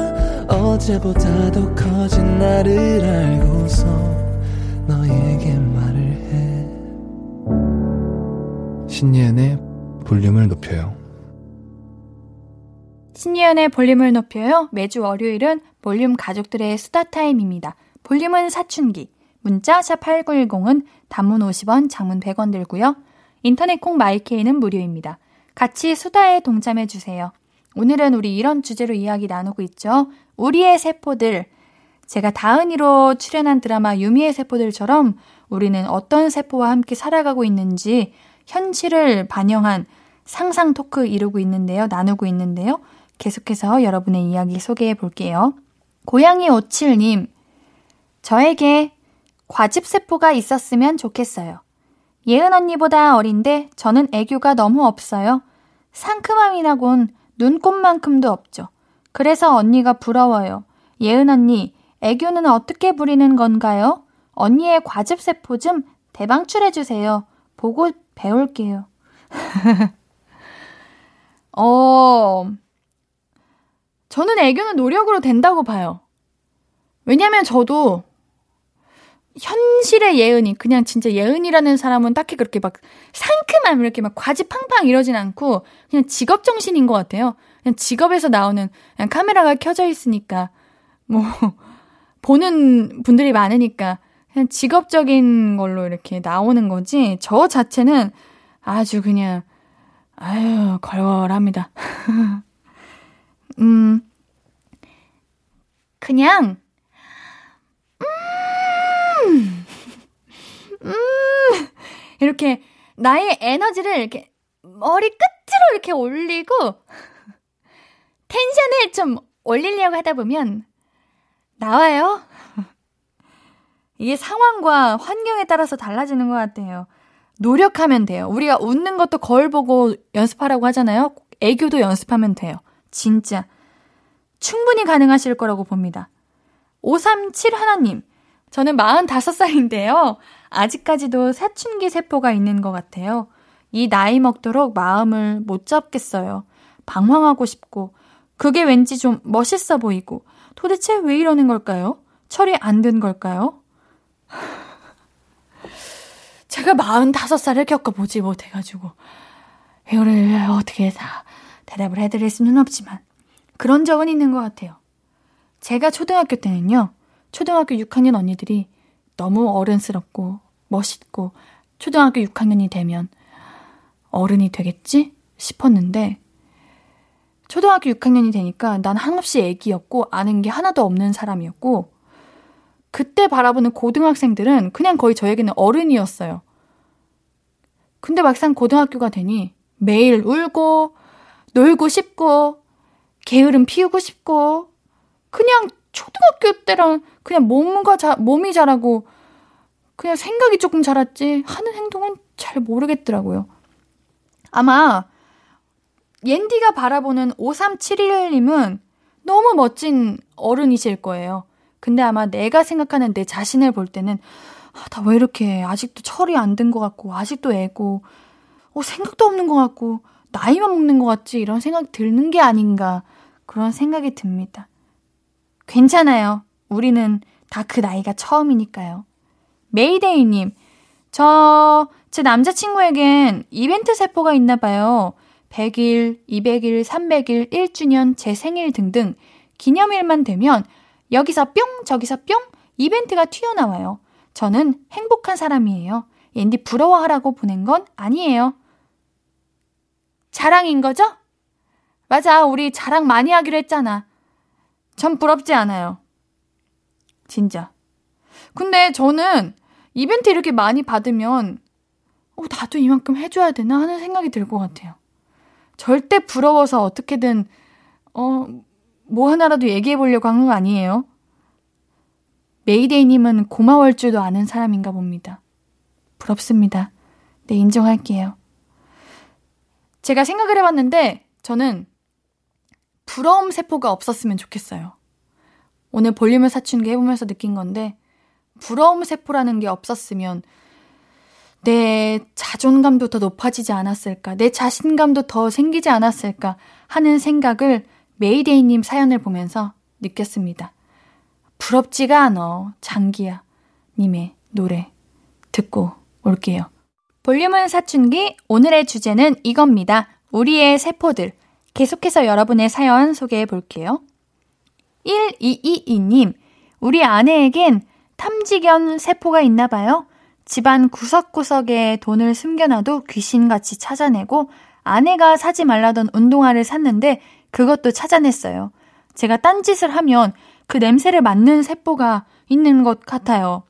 어제보다 더 커진 나를 알고서 너에게 말을 해. 신예은의 볼륨을 높여요.
신예은의 볼륨을 높여요. 매주 월요일은 볼륨 가족들의 수다 타임입니다. 볼륨은 사춘기. 문자 샵8910은 단문 50원 장문 100원 들고요. 인터넷 콩 마이케이는 무료입니다. 같이 수다에 동참해 주세요 오늘은 우리 이런 주제로 이야기 나누고 있죠. 우리의 세포들. 제가 다은이로 출연한 드라마 유미의 세포들처럼 우리는 어떤 세포와 함께 살아가고 있는지 현실을 반영한 상상 토크 이루고 있는데요. 나누고 있는데요. 계속해서 여러분의 이야기 소개해 볼게요. 고양이 57님. 저에게 과즙세포가 있었으면 좋겠어요. 예은 언니보다 어린데 저는 애교가 너무 없어요. 상큼함이 나곤 눈꽃만큼도 없죠. 그래서 언니가 부러워요. 예은 언니, 애교는 어떻게 부리는 건가요? 언니의 과즙세포 좀 대방출해주세요. 보고 배울게요. 어, 저는 애교는 노력으로 된다고 봐요. 왜냐면 저도 현실의 예은이 그냥 진짜 예은이라는 사람은 딱히 그렇게 막 상큼함 이렇게 막 과지 팡팡 이러진 않고 그냥 직업 정신인 것 같아요. 그냥 직업에서 나오는 그냥 카메라가 켜져 있으니까 뭐 보는 분들이 많으니까 그냥 직업적인 걸로 이렇게 나오는 거지 저 자체는 아주 그냥 아유 걸걸합니다. 음 그냥 음, 이렇게 나의 에너지를 이렇게 머리 끝으로 이렇게 올리고 텐션을 좀 올리려고 하다 보면 나와요. 이게 상황과 환경에 따라서 달라지는 것 같아요. 노력하면 돼요. 우리가 웃는 것도 거울 보고 연습하라고 하잖아요. 애교도 연습하면 돼요. 진짜. 충분히 가능하실 거라고 봅니다. 537 하나님. 저는 45살인데요. 아직까지도 사춘기 세포가 있는 것 같아요. 이 나이 먹도록 마음을 못 잡겠어요. 방황하고 싶고, 그게 왠지 좀 멋있어 보이고, 도대체 왜 이러는 걸까요? 철이 안든 걸까요? 제가 45살을 겪어보지 못해가지고, 이거를 어떻게 다 대답을 해드릴 수는 없지만, 그런 적은 있는 것 같아요. 제가 초등학교 때는요, 초등학교 6학년 언니들이 너무 어른스럽고 멋있고 초등학교 6학년이 되면 어른이 되겠지 싶었는데 초등학교 6학년이 되니까 난 한없이 애기였고 아는 게 하나도 없는 사람이었고 그때 바라보는 고등학생들은 그냥 거의 저에게는 어른이었어요. 근데 막상 고등학교가 되니 매일 울고 놀고 싶고 게으름 피우고 싶고 그냥 초등학교 때랑 그냥 몸과 자, 몸이 자라고 그냥 생각이 조금 자랐지 하는 행동은 잘 모르겠더라고요. 아마 옌디가 바라보는 5371님은 너무 멋진 어른이실 거예요. 근데 아마 내가 생각하는 내 자신을 볼 때는 아, 나 왜 이렇게 아직도 철이 안 든 것 같고 아직도 애고 어, 생각도 없는 것 같고 나이만 먹는 것 같지 이런 생각이 드는 게 아닌가 그런 생각이 듭니다. 괜찮아요. 우리는 다 그 나이가 처음이니까요. 메이데이님, 저, 제 남자친구에겐 이벤트 세포가 있나 봐요. 100일, 200일, 300일, 1주년, 제 생일 등등 기념일만 되면 여기서 뿅, 저기서 뿅 이벤트가 튀어나와요. 저는 행복한 사람이에요. 옌디 부러워하라고 보낸 건 아니에요. 자랑인 거죠? 맞아, 우리 자랑 많이 하기로 했잖아. 전 부럽지 않아요. 진짜. 근데 저는 이벤트 이렇게 많이 받으면, 어, 나도 이만큼 해줘야 되나 하는 생각이 들 것 같아요. 절대 부러워서 어떻게든, 어, 뭐 하나라도 얘기해 보려고 한 거 아니에요. 메이데이님은 고마울 줄도 아는 사람인가 봅니다. 부럽습니다. 네, 인정할게요. 제가 생각을 해봤는데, 저는 부러움 세포가 없었으면 좋겠어요. 오늘 볼륨을 사춘기 해보면서 느낀 건데, 부러움 세포라는 게 없었으면 내 자존감도 더 높아지지 않았을까, 내 자신감도 더 생기지 않았을까 하는 생각을 메이데이님 사연을 보면서 느꼈습니다. 부럽지가 않어, 장기야. 님의 노래 듣고 올게요. 볼륨은 사춘기, 오늘의 주제는 이겁니다. 우리의 세포들. 계속해서 여러분의 사연 소개해 볼게요. 1222님, 우리 아내에겐 탐지견 세포가 있나 봐요. 집안 구석구석에 돈을 숨겨놔도 귀신같이 찾아내고 아내가 사지 말라던 운동화를 샀는데 그것도 찾아냈어요. 제가 딴짓을 하면 그 냄새를 맡는 세포가 있는 것 같아요.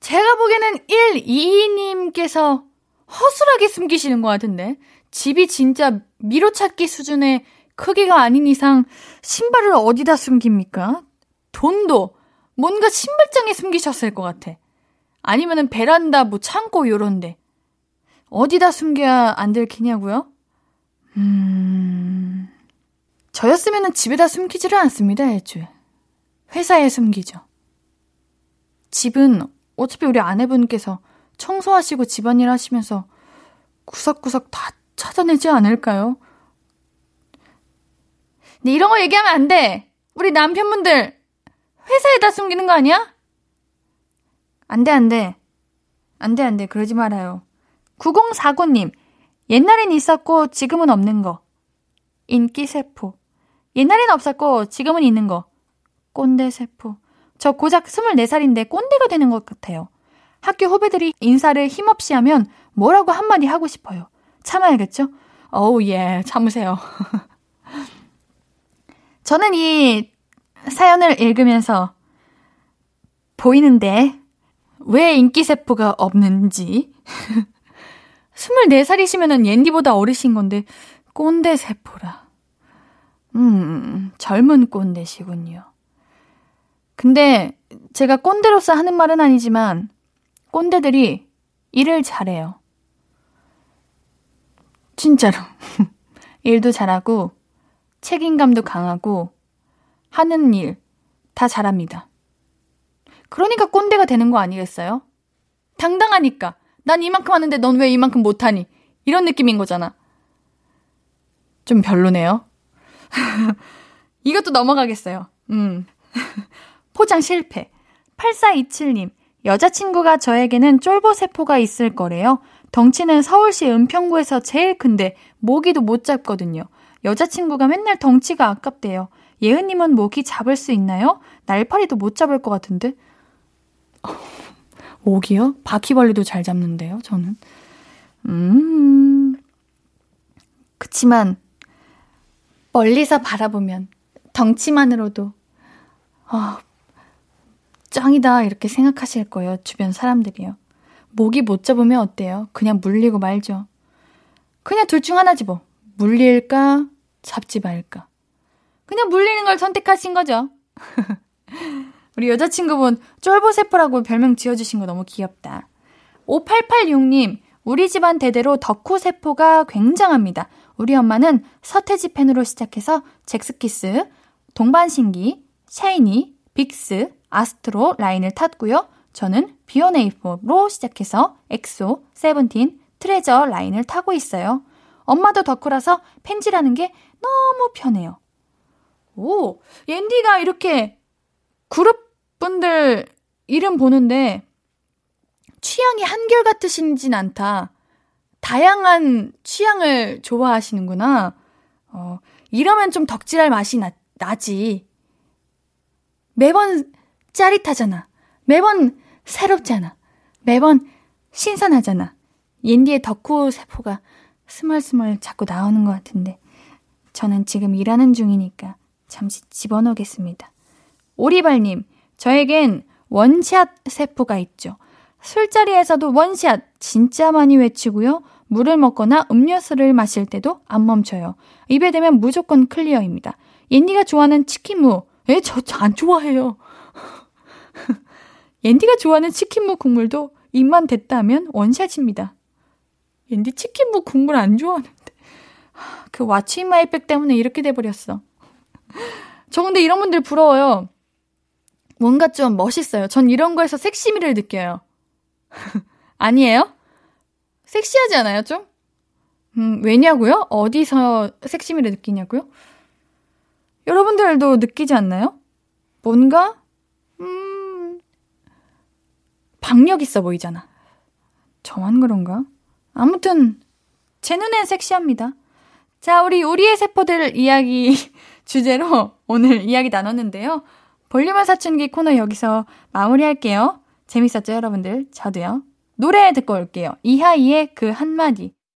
제가 보기에는 122님께서 허술하게 숨기시는 것 같은데. 집이 진짜 미로찾기 수준의 크기가 아닌 이상 신발을 어디다 숨깁니까? 돈도 뭔가 신발장에 숨기셨을 것 같아. 아니면은 베란다, 뭐 창고 요런데. 어디다 숨겨야 안 들키냐고요? 음... 저였으면은 집에다 숨기지를 않습니다, 애초에. 회사에 숨기죠. 집은 어차피 우리 아내분께서 청소하시고 집안일 하시면서 구석구석 다 찾아내지 않을까요? 근데 이런 거 얘기하면 안 돼! 우리 남편분들 회사에다 숨기는 거 아니야? 안 돼, 안 돼. 안 돼, 안 돼. 그러지 말아요. 9049님, 옛날엔 있었고 지금은 없는 거. 인기세포. 옛날엔 없었고 지금은 있는 거. 꼰대세포. 저 고작 24살인데 꼰대가 되는 것 같아요. 학교 후배들이 인사를 힘없이 하면 뭐라고 한마디 하고 싶어요. 참아야겠죠? 어우, 예, 참으세요. 저는 이 사연을 읽으면서 보이는데 왜 인기세포가 없는지 24살이시면은 옌디보다 어리신 건데 꼰대 세포라. 음, 젊은 꼰대시군요. 근데 제가 꼰대로서 하는 말은 아니지만 꼰대들이 일을 잘해요. 진짜로. 일도 잘하고 책임감도 강하고 하는 일 다 잘합니다. 그러니까 꼰대가 되는 거 아니겠어요? 당당하니까. 난 이만큼 하는데 넌 왜 이만큼 못하니? 이런 느낌인 거잖아. 좀 별로네요. 이것도 넘어가겠어요. 음. 포장 실패. 8427님. 여자친구가 저에게는 쫄보세포가 있을 거래요. 덩치는 서울시 은평구에서 제일 큰데 모기도 못 잡거든요. 여자친구가 맨날 덩치가 아깝대요. 예은님은 모기 잡을 수 있나요? 날파리도 못 잡을 것 같은데. 모기요? 바퀴벌레도 잘 잡는데요, 저는. 음. 그치만, 멀리서 바라보면, 덩치만으로도, 아, 짱이다, 이렇게 생각하실 거예요, 주변 사람들이요. 모기 못 잡으면 어때요? 그냥 물리고 말죠. 그냥 둘 중 하나지 뭐. 물릴까, 잡지 말까. 그냥 물리는 걸 선택하신 거죠. 우리 여자친구분 쫄보세포라고 별명 지어주신 거 너무 귀엽다. 5886님, 우리 집안 대대로 덕후세포가 굉장합니다. 우리 엄마는 서태지 펜으로 시작해서 잭스키스, 동방신기, 샤이니, 빅스, 아스트로 라인을 탔고요. 저는 비오네이포로 시작해서 엑소, 세븐틴, 트레저 라인을 타고 있어요. 엄마도 덕후라서 팬질하는 게 너무 편해요. 오, 옌디가 이렇게 그룹 분들 이름 보는데 취향이 한결같으신진 않다. 다양한 취향을 좋아하시는구나. 어, 이러면 좀 덕질할 맛이 나, 나지. 매번 짜릿하잖아. 매번 새롭잖아. 매번 신선하잖아. 옌디의 덕후 세포가 스멀스멀 자꾸 나오는 것 같은데 저는 지금 일하는 중이니까 잠시 집어넣겠습니다. 오리발님, 저에겐 원샷 세포가 있죠. 술자리에서도 원샷 진짜 많이 외치고요. 물을 먹거나 음료수를 마실 때도 안 멈춰요. 입에 대면 무조건 클리어입니다. 옌디가 좋아하는 치킨무. 에, 저안 좋아해요. 옌디가 좋아하는 치킨무 국물도 입만 댔다면 원샷입니다. 옌디 치킨무 국물 안 좋아하는데. 그 왓츠 인마이백 때문에 이렇게 돼버렸어. 저 근데 이런 분들 부러워요. 뭔가 좀 멋있어요. 전 이런 거에서 섹시미를 느껴요. 아니에요? 섹시하지 않아요, 좀? 음, 왜냐고요? 어디서 섹시미를 느끼냐고요? 여러분들도 느끼지 않나요? 뭔가, 음, 박력 있어 보이잖아. 저만 그런가? 아무튼, 제 눈엔 섹시합니다. 자, 우리 우리의 세포들 이야기 주제로 오늘 이야기 나눴는데요. 볼륨을 사춘기 코너 여기서 마무리할게요. 재밌었죠, 여러분들? 저도요. 노래 듣고 올게요. 이하이의 그 한마디.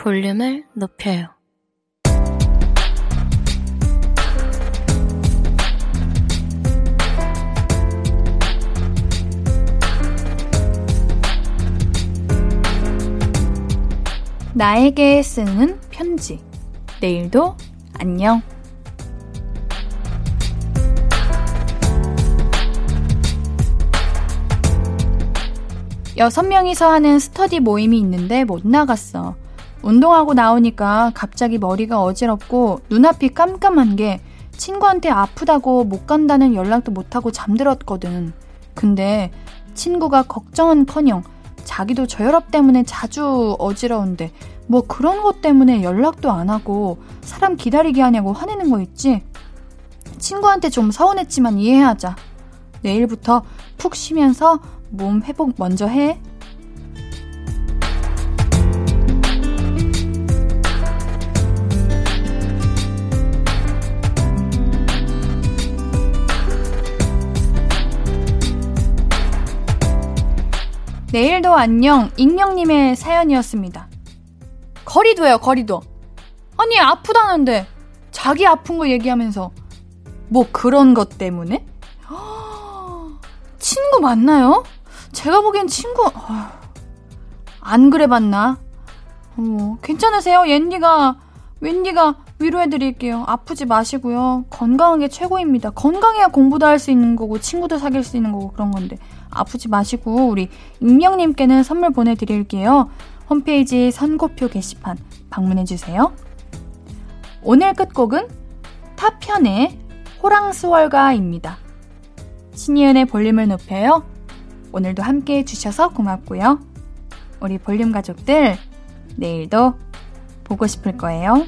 볼륨을 높여요 나에게 쓰는 편지. 내일도 안녕. 여섯 명이서 하는 스터디 모임이 있는데 못 나갔어. 운동하고 나오니까 갑자기 머리가 어지럽고 눈앞이 깜깜한 게 친구한테 아프다고 못 간다는 연락도 못하고 잠들었거든. 근데 친구가 걱정은 커녕 자기도 저혈압 때문에 자주 어지러운데 뭐 그런 것 때문에 연락도 안 하고 사람 기다리게 하냐고 화내는 거 있지? 친구한테 좀 서운했지만 이해하자. 내일부터 푹 쉬면서 몸 회복 먼저 해. 내일도 안녕 익명님의 사연이었습니다. 거리도요 거리도. 아니 아프다는데 자기 아픈 거 얘기하면서 뭐 그런 것 때문에? 친구 맞나요? 제가 보기엔 친구 안 그래 봤나? 어머 괜찮으세요? 옌디가 웬디가 위로해드릴게요. 아프지 마시고요. 건강한 게 최고입니다. 건강해야 공부도 할 수 있는 거고 친구도 사귈 수 있는 거고 그런 건데 아프지 마시고 우리 익명님께는 선물 보내드릴게요. 홈페이지 선고표 게시판 방문해주세요. 오늘 끝곡은 타편의 호랑스월가입니다. 신이은의 볼륨을 높여요. 오늘도 함께 해주셔서 고맙고요. 우리 볼륨 가족들, 내일도 보고 싶을 거예요.